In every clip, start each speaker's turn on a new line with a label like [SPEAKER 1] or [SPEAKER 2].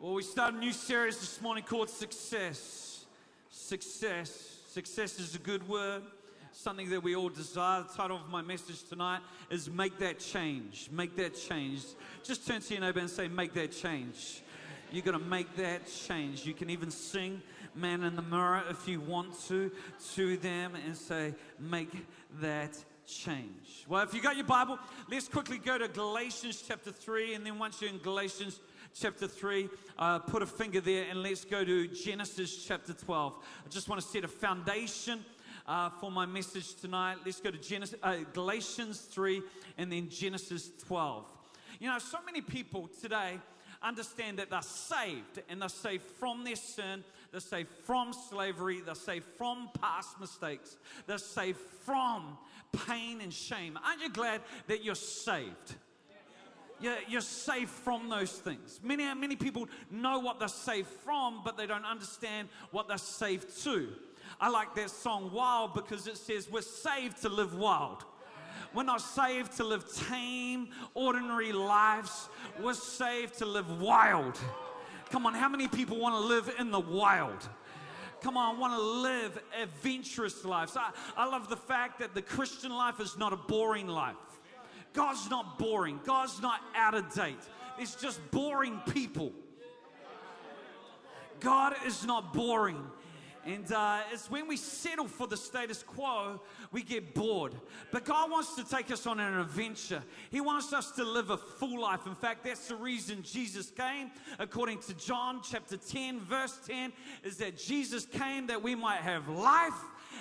[SPEAKER 1] Well, we start a new series this morning called Success. Success. Success is a good word, something that we all desire. The title of my message tonight is Make That Change. Make That Change. Just turn to your neighbor and say, Make That Change. You're going to make that change. You can even sing Man in the Mirror if you want to, to them and say, Make that change. Well, if you got your Bible, let's quickly go to Galatians chapter 3. And then once you're in Galatians chapter 3. Uh, put a finger there and let's go to Genesis chapter 12. I just want to set a foundation uh, for my message tonight. Let's go to Genesis, uh, Galatians 3 and then Genesis 12. You know, so many people today understand that they're saved and they're saved from their sin, they're saved from slavery, they're saved from past mistakes, they're saved from pain and shame. Aren't you glad that you're saved? You're, safe from those things. Many, many people know what they're safe from, but they don't understand what they're safe to. I like that song Wild because it says we're saved to live wild. We're not saved to live tame, ordinary lives. We're saved to live wild. Come on, how many people want to live in the wild? Come on, want to live adventurous lives. I, I love the fact that the Christian life is not a boring life. God's not boring. God's not out of date. It's just boring people. God is not boring. And uh, it's when we settle for the status quo, we get bored. But God wants to take us on an adventure. He wants us to live a full life. In fact, that's the reason Jesus came. According to John chapter 10, verse 10, is that Jesus came that we might have life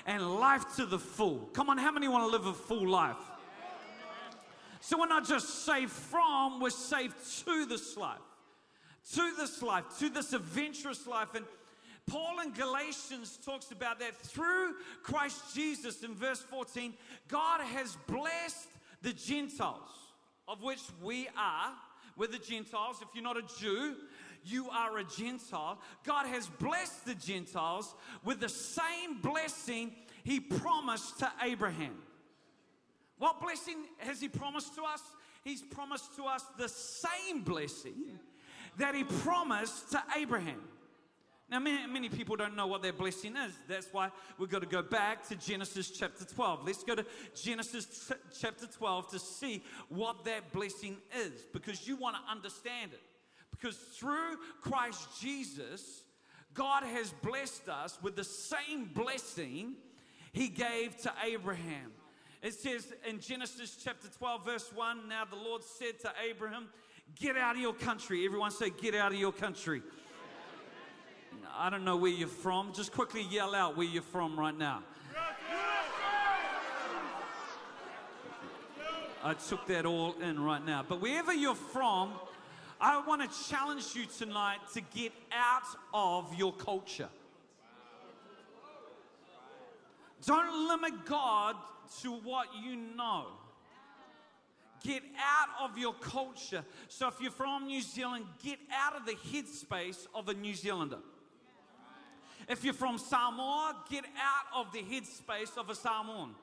[SPEAKER 1] and life to the full. Come on, how many want to live a full life? So we're not just saved from, we're saved to this life. To this life, to this adventurous life. And Paul in Galatians talks about that through Christ Jesus in verse 14, God has blessed the Gentiles, of which we are. We're the Gentiles. If you're not a Jew, you are a Gentile. God has blessed the Gentiles with the same blessing he promised to Abraham. What blessing has He promised to us? He's promised to us the same blessing that He promised to Abraham. Now, many, many, people don't know what their blessing is. That's why we've got to go back to Genesis chapter 12. Let's go to Genesis chapter 12 to see what that blessing is because you want to understand it. Because through Christ Jesus, God has blessed us with the same blessing He gave to Abraham. It says in Genesis chapter 12, verse 1 Now the Lord said to Abraham, Get out of your country. Everyone say, Get out of your country. I don't know where you're from. Just quickly yell out where you're from right now. I took that all in right now. But wherever you're from, I want to challenge you tonight to get out of your culture. Don't limit God to what you know. Get out of your culture. So if you're from New Zealand, get out of the headspace of a New Zealander. If you're from Samoa, get out of the headspace of a Samoan.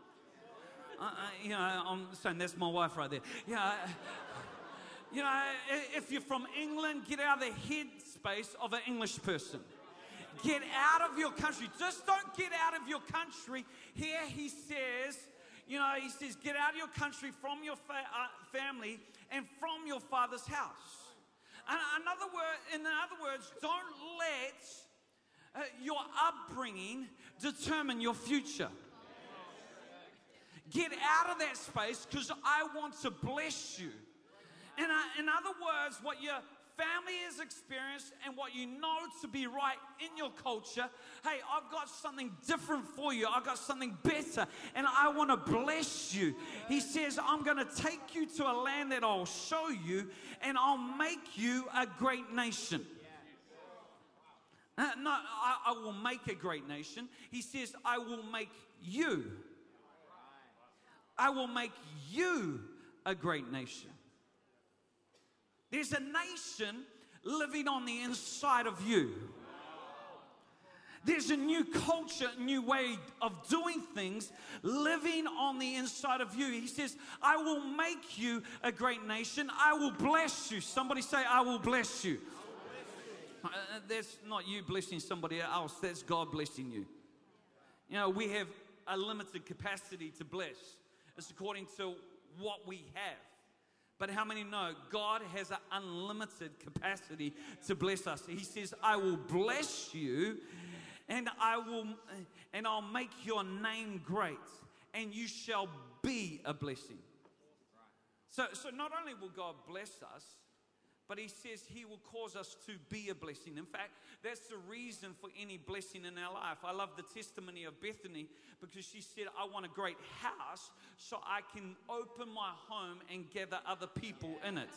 [SPEAKER 1] Uh, uh, you know, I'm saying that's my wife right there. Yeah. You know, if you're from England, get out of the headspace of an English person. Get out of your country. Just don't get out of your country. Here he says, you know, he says, get out of your country from your fa- uh, family and from your father's house. And another word, in other words, don't let uh, your upbringing determine your future. Get out of that space because I want to bless you. And uh, in other words, what you're family has experienced and what you know to be right in your culture, hey, I've got something different for you. I've got something better, and I want to bless you. He says, I'm going to take you to a land that I'll show you, and I'll make you a great nation. Uh, no, I, I will make a great nation. He says, I will make you. I will make you a great nation. There's a nation living on the inside of you. There's a new culture, a new way of doing things living on the inside of you. He says, I will make you a great nation. I will bless you. Somebody say, I will bless you. Uh, That's not you blessing somebody else, that's God blessing you. You know, we have a limited capacity to bless. It's according to what we have. But how many know God has an unlimited capacity to bless us? He says, I will bless you and I will and I'll make your name great and you shall be a blessing. So, so not only will God bless us, but he says he will cause us to be a blessing. In fact, that's the reason for any blessing in our life. I love the testimony of Bethany because she said, I want a great house so I can open my home and gather other people in it.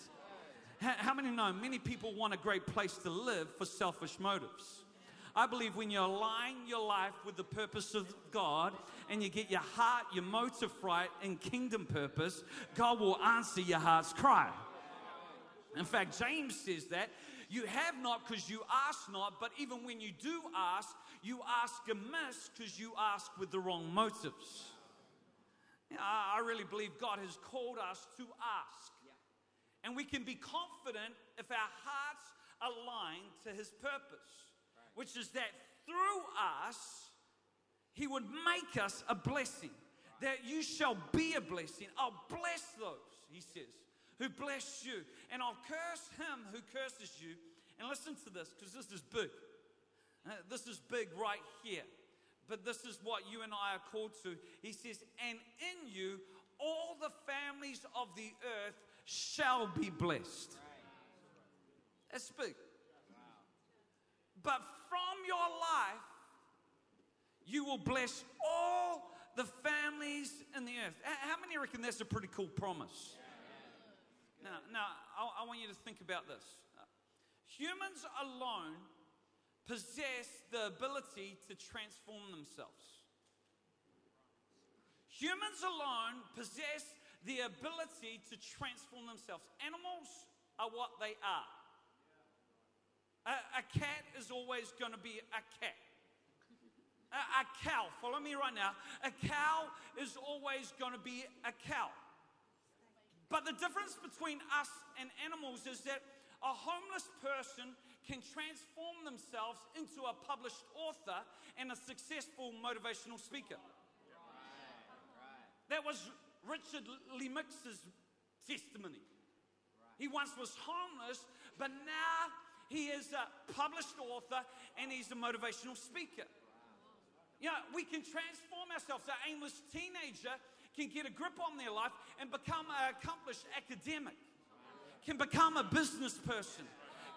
[SPEAKER 1] How, many know many people want a great place to live for selfish motives? I believe when you align your life with the purpose of God and you get your heart, your motive right in kingdom purpose, God will answer your heart's cry. In fact, James says that you have not because you ask not, but even when you do ask, you ask amiss because you ask with the wrong motives. I really believe God has called us to ask. And we can be confident if our hearts align to his purpose, which is that through us, he would make us a blessing. That you shall be a blessing. I'll bless those, he says, who bless you. And I'll curse him who curses you. And listen to this, because this is big. Uh, this is big right here. But this is what you and I are called to. He says, And in you, all the families of the earth shall be blessed. That's big. But from your life, you will bless all the families in the earth. How many reckon that's a pretty cool promise? Now, now I, I want you to think about this. Humans alone possess the ability to transform themselves. Humans alone possess the ability to transform themselves. Animals are what they are. A, a cat is always going to be a cat. A, a cow, follow me right now. A cow is always going to be a cow. But the difference between us and animals is that a homeless person can transform themselves into a published author and a successful motivational speaker. That was Richard Lee Mix's testimony. He once was homeless, but now he is a published author and he's a motivational speaker. You know, we can transform ourselves. An aimless teenager can get a grip on their life and become an accomplished academic, can become a business person,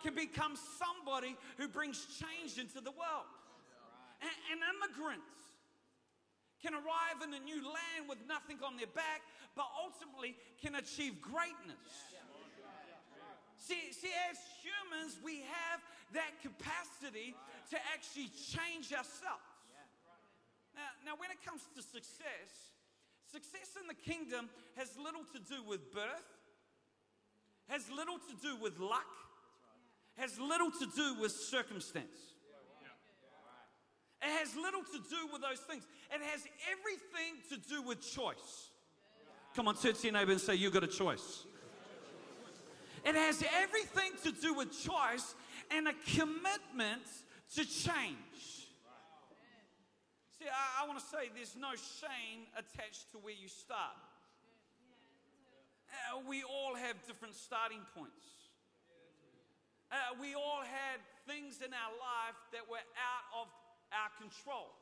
[SPEAKER 1] can become somebody who brings change into the world. And, and immigrants can arrive in a new land with nothing on their back, but ultimately can achieve greatness. See, see, as humans, we have that capacity to actually change ourselves. Now, now, when it comes to success, success in the kingdom has little to do with birth, has little to do with luck, has little to do with circumstance. It has little to do with those things. It has everything to do with choice. Come on, turn to your neighbor and say, You've got a choice. It has everything to do with choice and a commitment to change. I, I want to say there's no shame attached to where you start. Uh, we all have different starting points. Uh, we all had things in our life that were out of our control.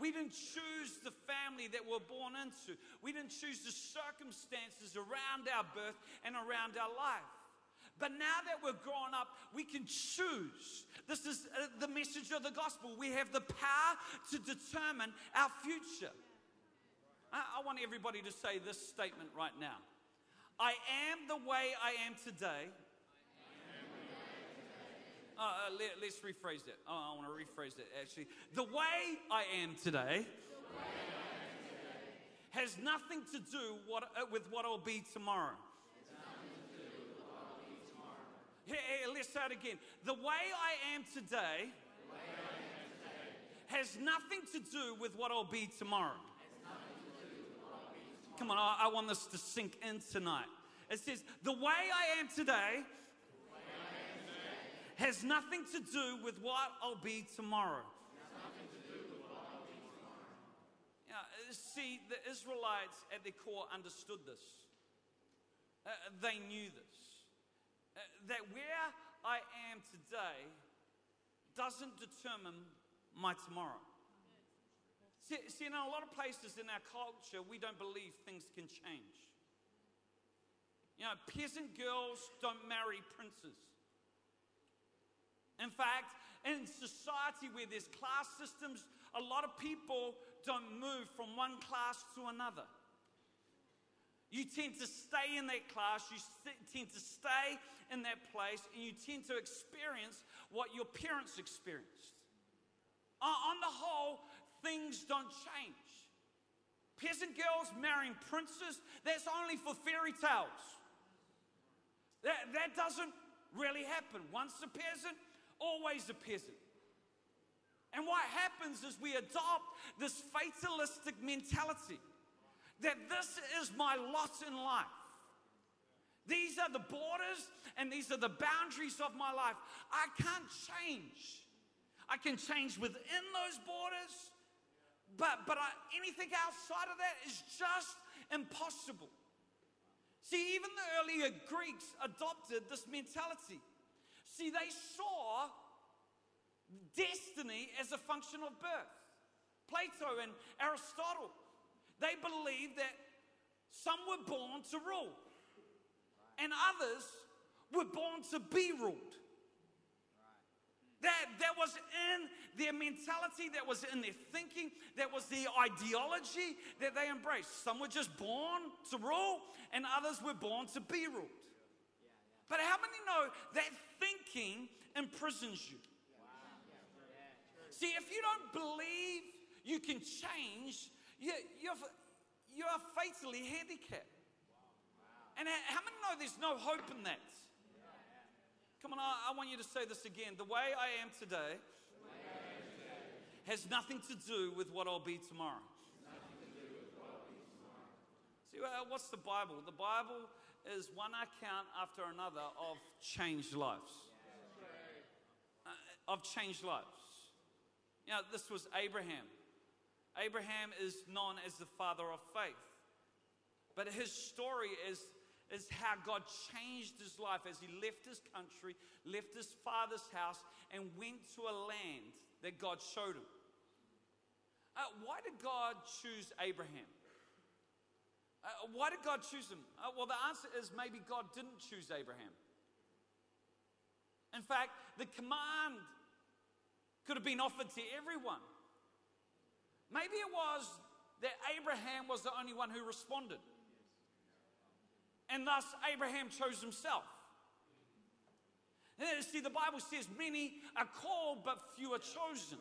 [SPEAKER 1] We didn't choose the family that we're born into. We didn't choose the circumstances around our birth and around our life. But now that we're grown up, we can choose. This is uh, the message of the gospel. We have the power to determine our future. I, I want everybody to say this statement right now I am the way I am today. Uh, uh, let, us rephrase that. Oh, I want to rephrase that actually. The way I am today, has nothing to do what, uh, with what I'll be tomorrow. Here, let's say it again. The way I am today, has nothing to do with what I'll be tomorrow. Come on, I, I want this to sink in tonight. It says, The way I am today has nothing to do with what I'll be tomorrow. See, the Israelites at their core understood this. Uh, they knew this. That where I am today doesn't determine my tomorrow. See, see, in a lot of places in our culture, we don't believe things can change. You know, peasant girls don't marry princes. In fact, in society where there's class systems, a lot of people don't move from one class to another. You tend to stay in that class, you tend to stay in that place, and you tend to experience what your parents experienced. On the whole, things don't change. Peasant girls marrying princes, that's only for fairy tales. That, that doesn't really happen. Once a peasant, always a peasant. And what happens is we adopt this fatalistic mentality that this is my lot in life. These are the borders and these are the boundaries of my life. I can't change. I can change within those borders, but, but I, anything outside of that is just impossible. See, even the earlier Greeks adopted this mentality. See, they saw destiny as a function of birth. Plato and Aristotle, they believed that some were born to rule and others were born to be ruled. That, that was in their mentality, that was in their thinking, that was the ideology that they embraced. Some were just born to rule, and others were born to be ruled. But how many know that thinking imprisons you? See, if you don't believe you can change, you, you're, you're fatally handicapped. And how many know there's no hope in that? Come on, I, I want you to say this again. The way I am today, has nothing to do with what I'll be tomorrow. See, well, what's the Bible? The Bible is one account after another of changed lives. Uh, of changed lives. You know, this was Abraham. Abraham is known as the father of faith. But his story is, is how God changed his life as he left his country, left his father's house, and went to a land that God showed him. Uh, why did God choose Abraham? Uh, why did God choose him? Uh, well, the answer is maybe God didn't choose Abraham. In fact, the command could have been offered to everyone. Maybe it was that Abraham was the only one who responded. And thus, Abraham chose himself. See, the Bible says many are called, but few are chosen.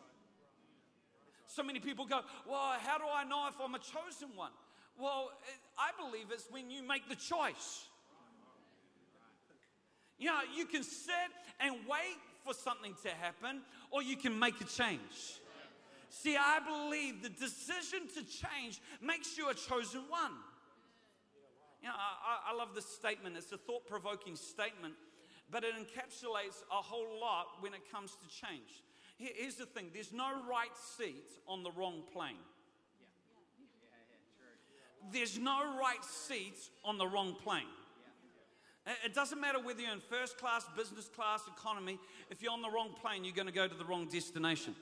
[SPEAKER 1] So many people go, Well, how do I know if I'm a chosen one? Well, I believe it's when you make the choice. You know, you can sit and wait for something to happen, or you can make a change. See, I believe the decision to change makes you a chosen one. You know, I, I love this statement. It's a thought provoking statement, but it encapsulates a whole lot when it comes to change. Here's the thing there's no right seat on the wrong plane. There's no right seat on the wrong plane. It doesn't matter whether you're in first class, business class, economy. If you're on the wrong plane, you're going to go to the wrong destination.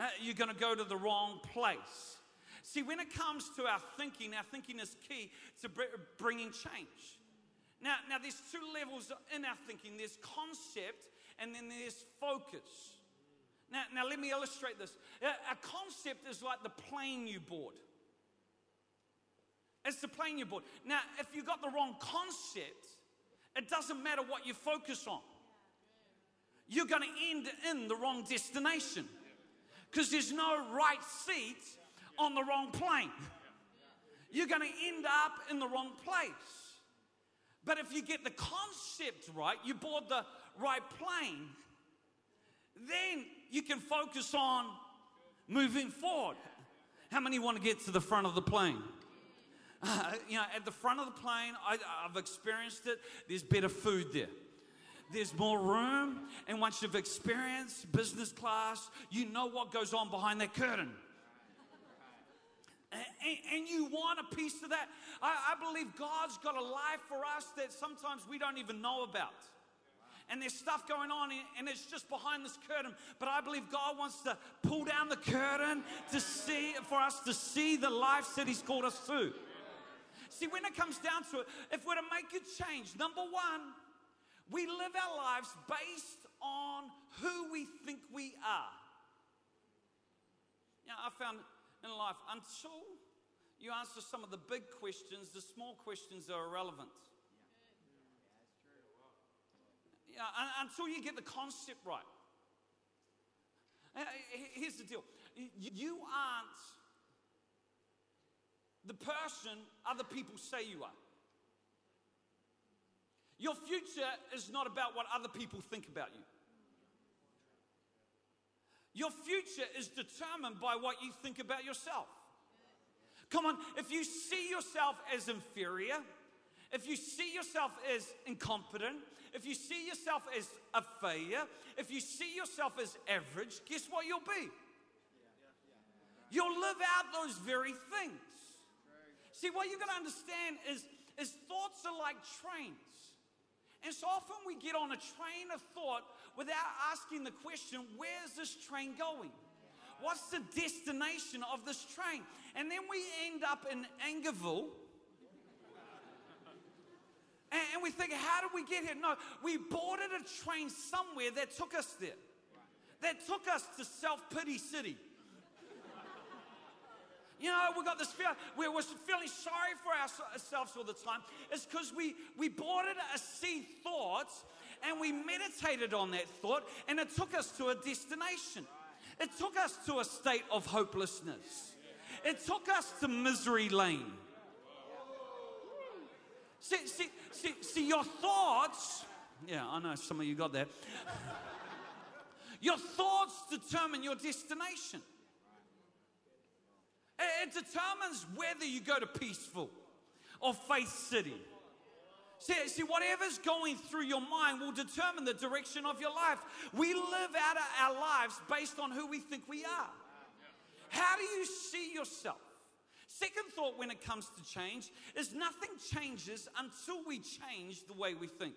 [SPEAKER 1] Uh, you're going to go to the wrong place. See, when it comes to our thinking, our thinking is key to bringing change. Now, now there's two levels in our thinking. There's concept and then there's focus. Now, now let me illustrate this. A concept is like the plane you board. It's the plane you board. Now, if you got the wrong concept, it doesn't matter what you focus on. You're going to end in the wrong destination because there's no right seat on the wrong plane. You're going to end up in the wrong place. But if you get the concept right, you board the right plane, then you can focus on moving forward. How many want to get to the front of the plane? Uh, you know, at the front of the plane, I, have experienced it. There's better food there. There's more room. And once you've experienced business class, you know what goes on behind that curtain. And, and, you want a piece of that. I, I believe God's got a life for us that sometimes we don't even know about and there's stuff going on and it's just behind this curtain. But I believe God wants to pull down the curtain to see, for us to see the life that He's called us to. See, when it comes down to it, if we're to make a change, number one, we live our lives based on who we think we are. You I found in life, until you answer some of the big questions, the small questions are irrelevant. Yeah, until you get the concept right. Here's the deal you aren't the person other people say you are. Your future is not about what other people think about you. Your future is determined by what you think about yourself. Come on, if you see yourself as inferior, if you see yourself as incompetent, if you see yourself as a failure, if you see yourself as average, guess what you'll be? You'll live out those very things. See, what you're going to understand is, is thoughts are like trains. And so often we get on a train of thought without asking the question, where's this train going? What's the destination of this train? And then we end up in Angerville and, we think, how did we get here? No, we boarded a train somewhere that took us there, that took us to self pity city. You know, we got this fear, we are feeling sorry for ourselves all the time. It's because we, we boarded a sea thought and we meditated on that thought and it took us to a destination. It took us to a state of hopelessness. It took us to misery lane. See, see, see, see, your thoughts, yeah, I know some of you got that. your thoughts determine your destination. It determines whether you go to peaceful or faith city. See, see, whatever's going through your mind will determine the direction of your life. We live out our lives based on who we think we are. How do you see yourself? Second thought when it comes to change is nothing changes until we change the way we think.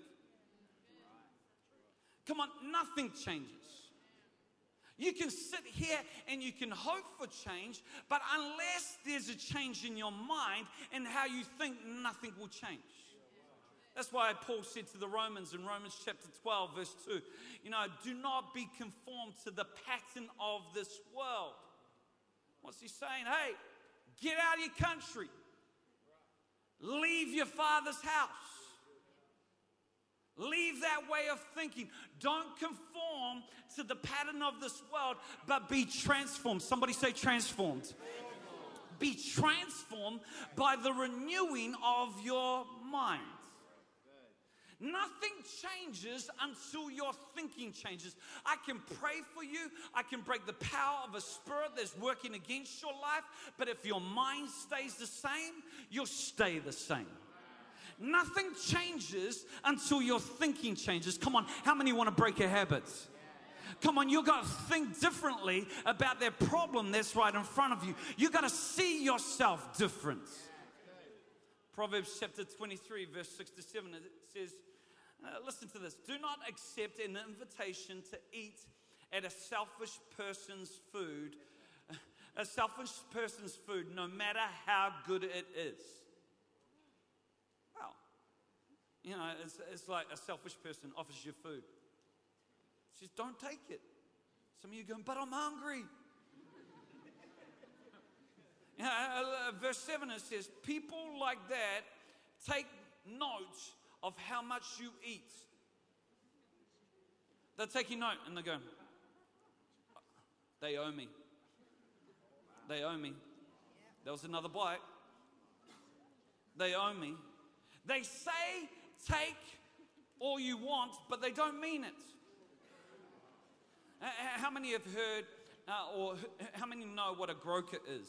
[SPEAKER 1] Come on, nothing changes. You can sit here and you can hope for change, but unless there's a change in your mind and how you think, nothing will change. That's why Paul said to the Romans in Romans chapter 12, verse 2, you know, do not be conformed to the pattern of this world. What's he saying? Hey, Get out of your country. Leave your father's house. Leave that way of thinking. Don't conform to the pattern of this world, but be transformed. Somebody say transformed. Be transformed by the renewing of your mind. Nothing changes until your thinking changes. I can pray for you, I can break the power of a spirit that's working against your life, but if your mind stays the same, you'll stay the same. Nothing changes until your thinking changes. Come on, how many want to break your habits? Come on, you got to think differently about that problem that's right in front of you. You got to see yourself different. Proverbs chapter 23, verse 6 to 7, it says, uh, listen to this. Do not accept an invitation to eat at a selfish person's food, a selfish person's food, no matter how good it is. Well, you know, it's, it's like a selfish person offers you food. She says, don't take it. Some of you going, but I'm hungry. know, uh, uh, verse 7 it says, People like that take notes of how much you eat. They're taking note and they're going, they owe me. They owe me. There was another bite. They owe me. They say, take all you want, but they don't mean it. How many have heard, uh, or how many know what a grocer is?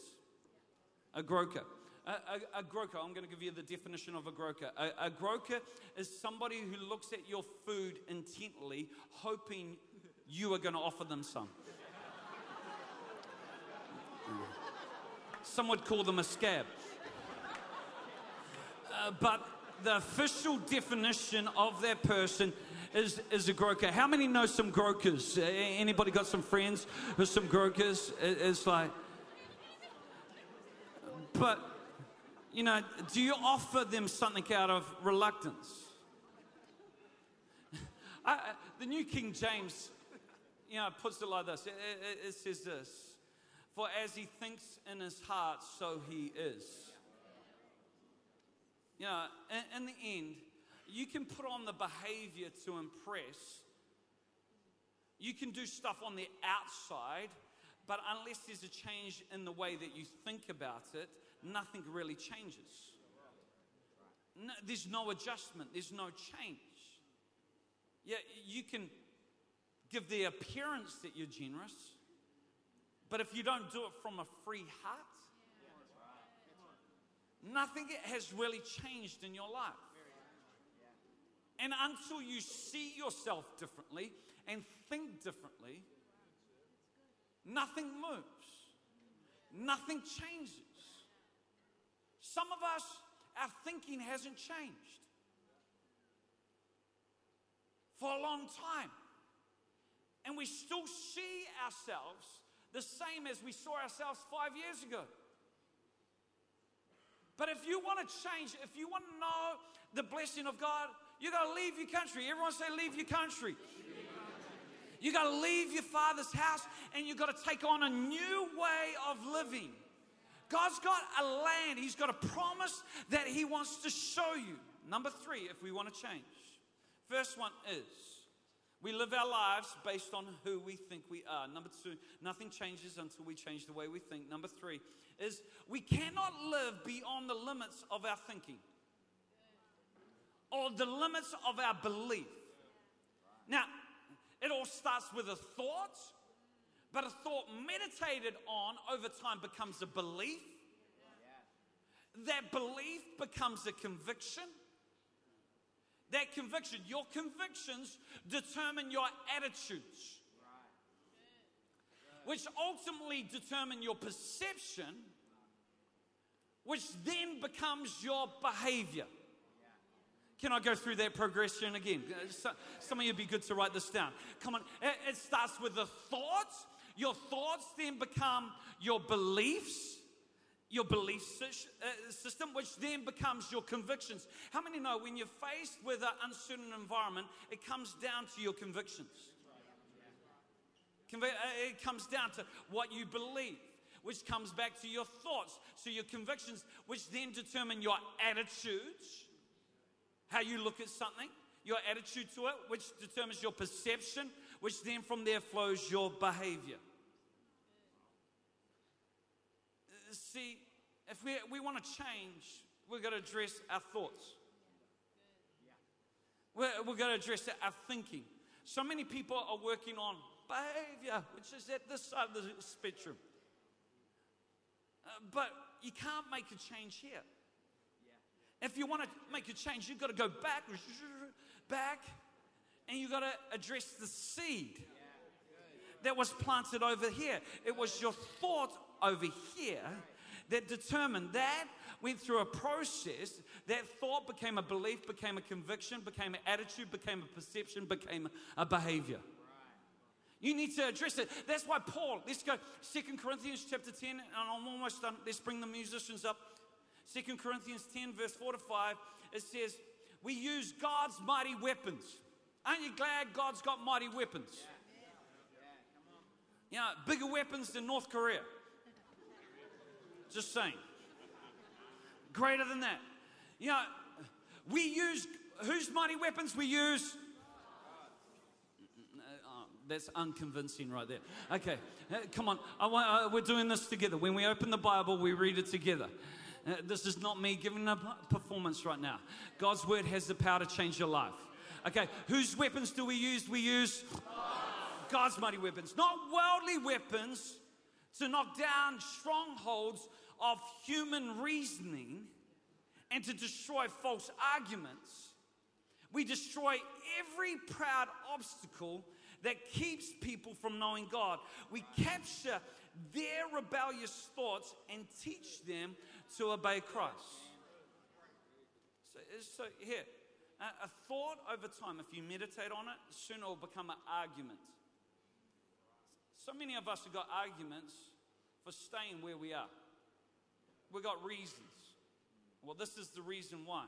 [SPEAKER 1] A grocer. a, a, a groker, I'm going to give you the definition of a groker. A, a groker is somebody who looks at your food intently, hoping you are going to offer them some. Some would call them a scab. Uh, but the official definition of that person is, is a groker. How many know some grokers? Anybody got some friends with some grokers? It's like, but, you know, do you offer them something out of reluctance? I, the New King James, you know, puts it like this. It, it, it says this, for as he thinks in his heart, so he is. You know, in, in the end, you can put on the behavior to impress. You can do stuff on the outside, but unless there's a change in the way that you think about it, nothing really changes. No, there's no adjustment, there's no change. Yeah, you can give the appearance that you're generous, but if you don't do it from a free heart, nothing has really changed in your life. And until you see yourself differently and think differently, nothing moves, nothing changes. Some of us, our thinking hasn't changed for a long time. And we still see ourselves the same as we saw ourselves five years ago. But if you want to change, if you want to know the blessing of God, you got to leave your country. Everyone say, leave your country. You got to leave your father's house and you got to take on a new way of living. God's got a land, He's got a promise that He wants to show you. Number three, if we want to change. First one is we live our lives based on who we think we are. Number two, nothing changes until we change the way we think. Number three is we cannot live beyond the limits of our thinking or the limits of our belief. Now, it all starts with a thought, but a thought meditated on over time becomes a belief. That belief becomes a conviction. That conviction, your convictions determine your attitudes, which ultimately determine your perception, which then becomes your behavior. Can I go through that progression again? Uh, some of you be good to write this down. Come on. It starts with the thoughts. Your thoughts then become your beliefs, your belief uh, system, which then becomes your convictions. How many know when you're faced with an uncertain environment, it comes down to your convictions? Uh, it comes down to what you believe which comes back to your thoughts. So your convictions, which then determine your attitudes, how you look at something, your attitude to it, which determines your perception, which then from there flows your behavior. See, if we, we want to change, we've got to address our thoughts. We're, we've got to address our thinking. So many people are working on behavior, which is at this side of the spectrum. Uh, but you can't make a change here. If you want to make a change, you've got to go back, back, and you've got to address the seed that was planted over here. It was your thought over here that determined that went through a process that thought became a belief became a conviction became an attitude became a perception became a behavior you need to address it that's why paul let's go Second corinthians chapter 10 and i'm almost done let's bring the musicians up Second Corinthians 10, verse 4 to 5, it says, We use God's mighty weapons. Aren't you glad God's got mighty weapons? You know, bigger weapons than North Korea. Just saying. Greater than that. You know, we use whose mighty weapons we use? that's unconvincing right there. Okay, uh, come on. Want, uh, we're doing this together. When we open the Bible, we read it together. Uh, this is not me giving a performance right now. God's word has the power to change your life. Okay, whose weapons do we use? We use God's mighty weapons, not worldly weapons to knock down strongholds of human reasoning and to destroy false arguments. We destroy every proud obstacle that keeps people from knowing God. We capture their rebellious thoughts and teach them to obey Christ. So, so here, a, thought over time, if you meditate on it, soon will become an argument. So many of us have got arguments for staying where we are. We've got reasons. Well, this is the reason why.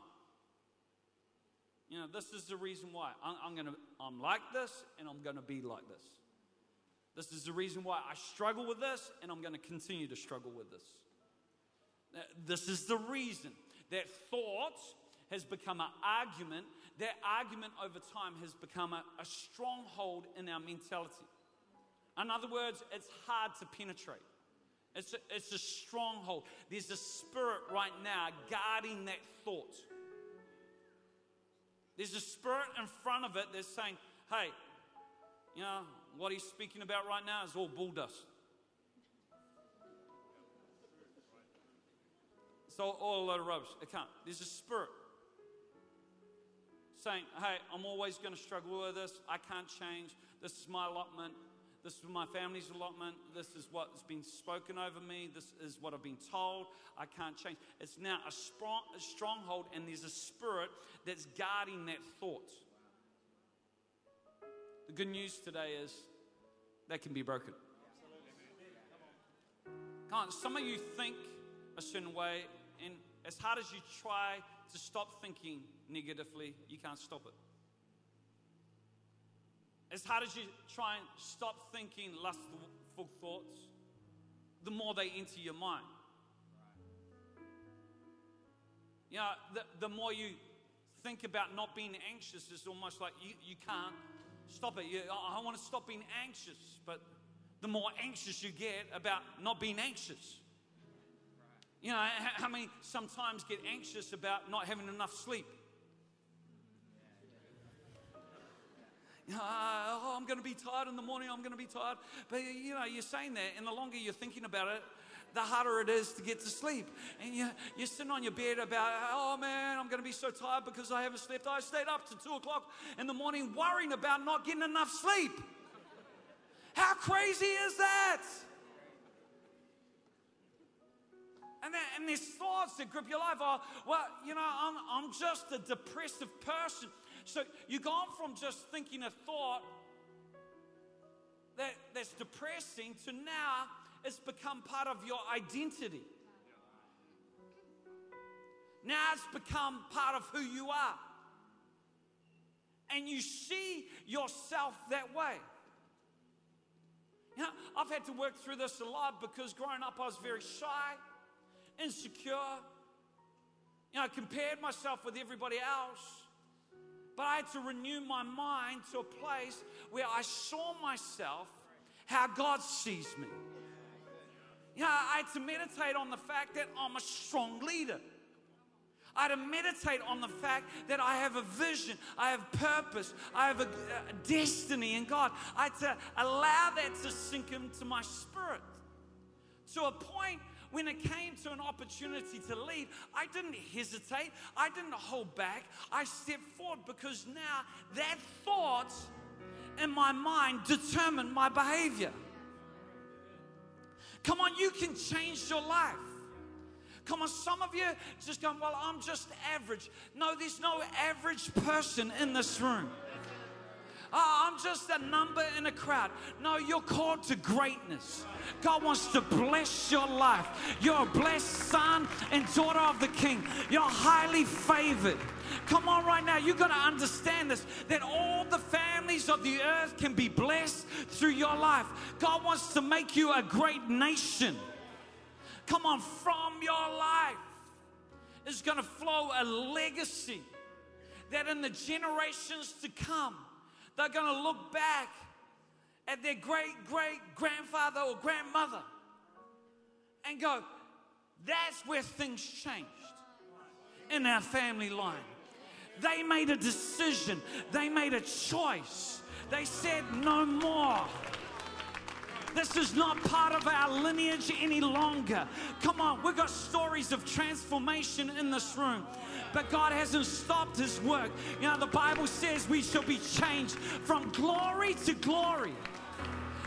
[SPEAKER 1] You know, this is the reason why. I'm, I'm gonna, I'm like this, and I'm gonna be like this. This is the reason why I struggle with this, and I'm gonna continue to struggle with this. This is the reason that thought has become an argument. That argument over time has become a, a stronghold in our mentality. In other words, it's hard to penetrate. It's a, it's a stronghold. There's a spirit right now guarding that thought. There's a spirit in front of it that's saying, hey, you know, what he's speaking about right now is all bull dust. It's all, all a load of rubbish. It can't. There's a spirit saying, hey, I'm always going to struggle with this. I can't change. This is my allotment. This is my family's allotment. This is what's been spoken over me. This is what I've been told. I can't change. It's now a, strong, a stronghold, and there's a spirit that's guarding that thought. The good news today is that can be broken. Come on, some of you think a certain way, and as hard as you try to stop thinking negatively, you can't stop it. As hard as you try and stop thinking lustful thoughts, the more they enter your mind. You know, the, the more you think about not being anxious, it's almost like you, you can't stop it. You, I, I want to stop being anxious, but the more anxious you get about not being anxious. You know, how many sometimes get anxious about not having enough sleep? Ah, oh, I'm going to be tired in the morning, I'm going to be tired. But you know, you're saying that, and the longer you're thinking about it, the harder it is to get to sleep. And you, you're sitting on your bed about, oh man, I'm going to be so tired because I haven't slept. I stayed up to two o'clock in the morning worrying about not getting enough sleep. How crazy is that? And, then, and these thoughts that grip your life are, well, you know, I'm, I'm just a depressive person. So you've gone from just thinking a thought that, that's depressing to now it's become part of your identity. Now it's become part of who you are. And you see yourself that way. You know, I've had to work through this a lot because growing up I was very shy, insecure. You know, I compared myself with everybody else. But I had to renew my mind to a place where I saw myself how God sees me. You know, I had to meditate on the fact that I'm a strong leader. I had to meditate on the fact that I have a vision, I have purpose, I have a, a destiny in God. I had to allow that to sink into my spirit to a point when it came to an opportunity to lead, I didn't hesitate. I didn't hold back. I stepped forward because now that thought in my mind determined my behavior. Come on, you can change your life. Come on, some of you just going, Well, I'm just average. No, there's no average person in this room. Oh, I'm just a number in a crowd. No, you're called to greatness. God wants to bless your life. You're a blessed son and daughter of the King. You're highly favored. Come on, right now, you're going to understand this that all the families of the earth can be blessed through your life. God wants to make you a great nation. Come on, from your life is going to flow a legacy that in the generations to come, they're going to look back at their great great grandfather or grandmother and go, that's where things changed in our family line. They made a decision, they made a choice. They said, no more. This is not part of our lineage any longer. Come on, we've got stories of transformation in this room. But God hasn't stopped His work. You know, the Bible says we shall be changed from glory to glory.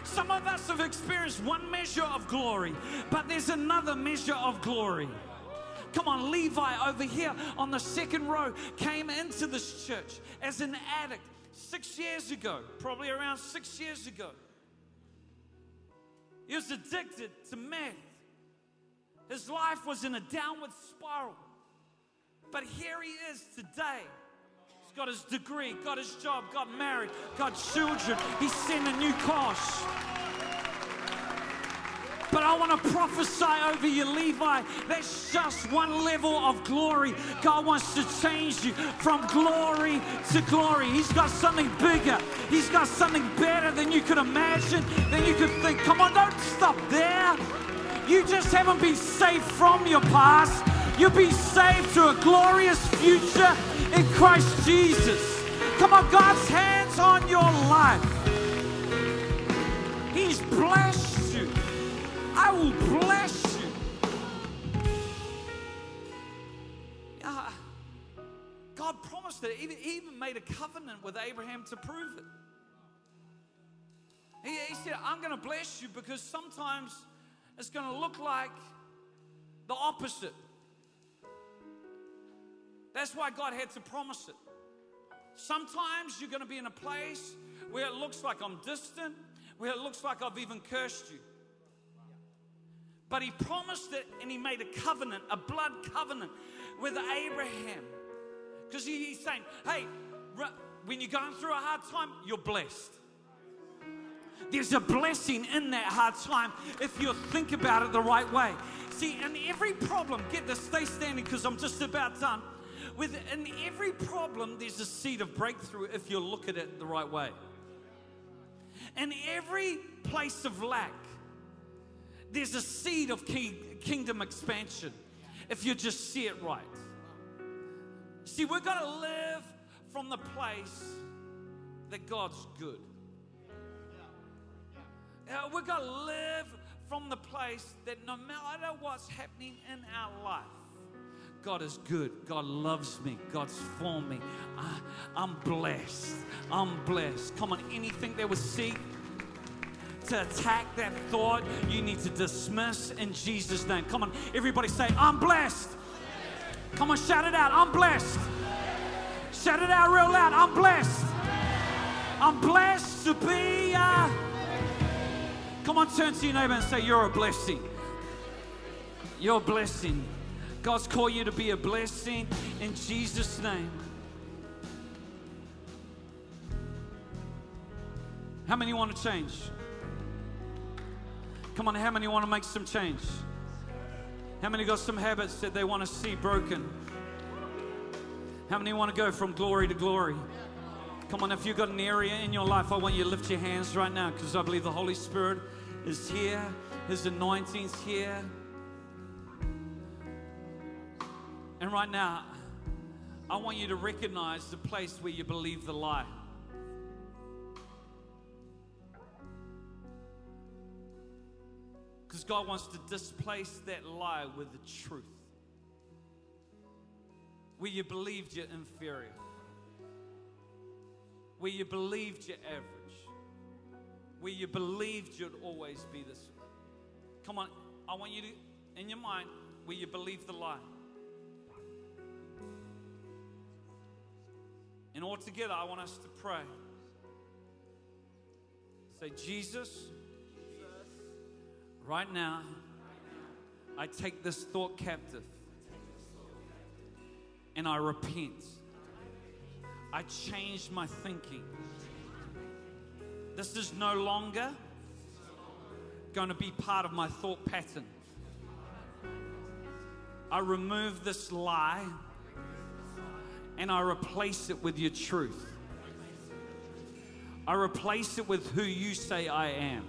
[SPEAKER 1] Some of us have experienced one measure of glory, but there's another measure of glory. Come on, Levi over here on the second row came into this church as an addict six years ago, probably around six years ago. He was addicted to meth. His life was in a downward spiral. But here he is today. He's got his degree, got his job, got married, got children. He's sent a new course. But I want to prophesy over you, Levi. That's just one level of glory. God wants to change you from glory to glory. He's got something bigger, He's got something better than you could imagine, than you could think. Come on, don't stop there. You just haven't been saved from your past. You'll be saved to a glorious future in Christ Jesus. Come on, God's hands on your life. He's blessed you. I will bless you. Yeah, God promised it. He even made a covenant with Abraham to prove it. He, he said, I'm going to bless you because sometimes it's going to look like the opposite. That's why God had to promise it. Sometimes you're going to be in a place where it looks like I'm distant, where it looks like I've even cursed you. But he promised it and he made a covenant, a blood covenant with Abraham. Because he's saying, hey, when you're going through a hard time, you're blessed. There's a blessing in that hard time if you think about it the right way. See, in every problem, get this, stay standing because I'm just about done. Within every problem, there's a seed of breakthrough if you look at it the right way. In every place of lack, there's a seed of kingdom expansion if you just see it right. See, we've got to live from the place that God's good. Uh, we've got to live from the place that no matter what's happening in our life, God is good. God loves me. God's for me. I, I'm blessed. I'm blessed. Come on, anything that was seek to attack that thought, you need to dismiss in Jesus' name. Come on, everybody say, I'm blessed. Come on, shout it out. I'm blessed. Shout it out real loud. I'm blessed. I'm blessed to be. Come on, turn to your neighbor and say, You're a blessing. You're a blessing. God's called you to be a blessing in Jesus' name. How many want to change? Come on, how many want to make some change? How many got some habits that they want to see broken? How many want to go from glory to glory? Come on, if you've got an area in your life, I want you to lift your hands right now because I believe the Holy Spirit is here, His anointing's here. And right now, I want you to recognize the place where you believe the lie. Because God wants to displace that lie with the truth. Where you believed you're inferior, where you believed you're average, where you believed you'd always be this way. Come on, I want you to, in your mind, where you believe the lie. And all together, I want us to pray. Say, Jesus, right now, I take this thought captive and I repent. I change my thinking. This is no longer going to be part of my thought pattern. I remove this lie and I replace it with your truth. I replace it with who you say I am.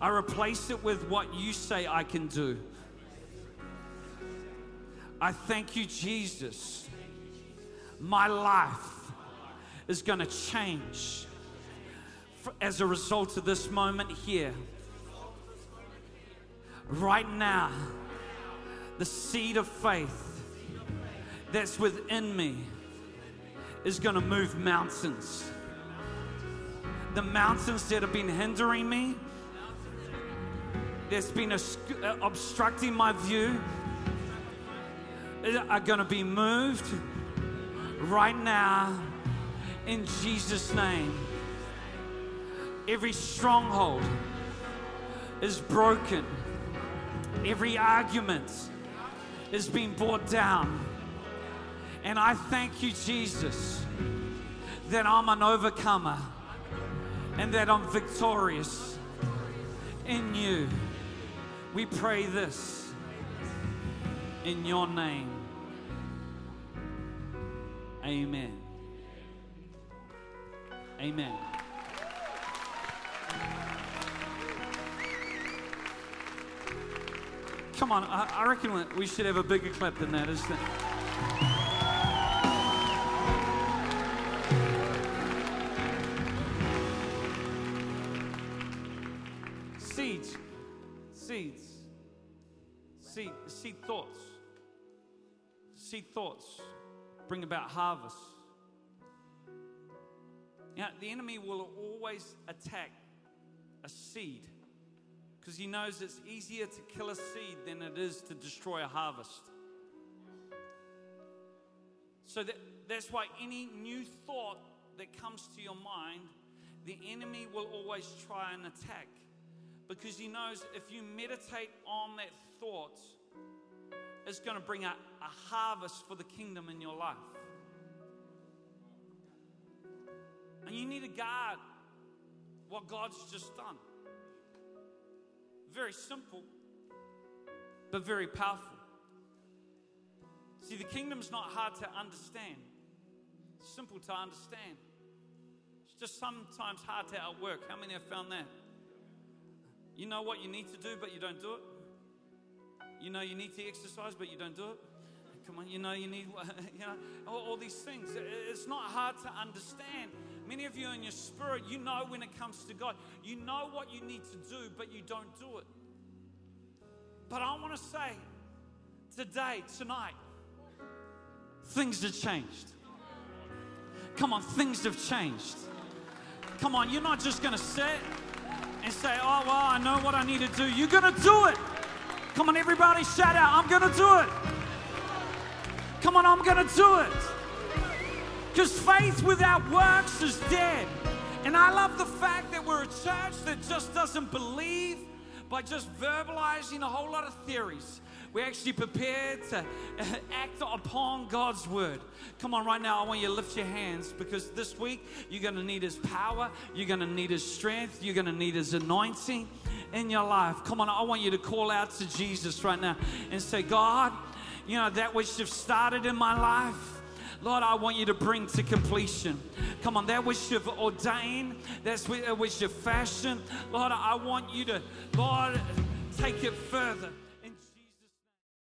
[SPEAKER 1] I replace it with what you say I can do. I thank you, Jesus. My life is going to change as a result of this moment here. Right now, the seed of faith that's within me is going to move mountains. The mountains that have been hindering me, that's been uh, obstructing my view, are going to be moved right now in Jesus' name. Every stronghold is broken, every argument is being brought down. And I thank you, Jesus, that I'm an overcomer and that I'm victorious in you. We pray this in your name. Amen. Amen. Come on, I, reckon we should have a bigger clap than that, isn't it? Seeds, seeds, seed, seed thoughts, seed thoughts bring about harvest. Now, the enemy will always attack a seed because he knows it's easier to kill a seed than it is to destroy a harvest. So that, that's why any new thought that comes to your mind, the enemy will always try and attack because he knows if you meditate on that thought, it's going to bring a, a harvest for the kingdom in your life. And you need to guard what God's just done. Very simple, but very powerful. See, the kingdom's not hard to understand, it's simple to understand. It's just sometimes hard to outwork. How many have found that? You know what you need to do, but you don't do it? You know you need to exercise, but you don't do it? Come on, you know you need, you know, all, all these things. It's not hard to understand. Many of you in your spirit, you know when it comes to God, you know what you need to do, but you don't do it. But I want to say today, tonight, things have changed. Come on, things have changed. Come on, you're not just going to sit and say, oh, well, I know what I need to do. You're going to do it. Come on, everybody, shout out, I'm going to do it. Come on, I'm going to do it. Because faith without works is dead. And I love the fact that we're a church that just doesn't believe by just verbalizing a whole lot of theories. We're actually prepared to uh, act upon God's word. Come on, right now, I want you to lift your hands because this week you're going to need His power, you're going to need His strength, you're going to need His anointing in your life. Come on, I want you to call out to Jesus right now and say, God, you know, that which you've started in my life. Lord, I want you to bring to completion. Come on, that which you've ordained, that's uh, which you've fashioned. Lord, I want you to, Lord, take it further.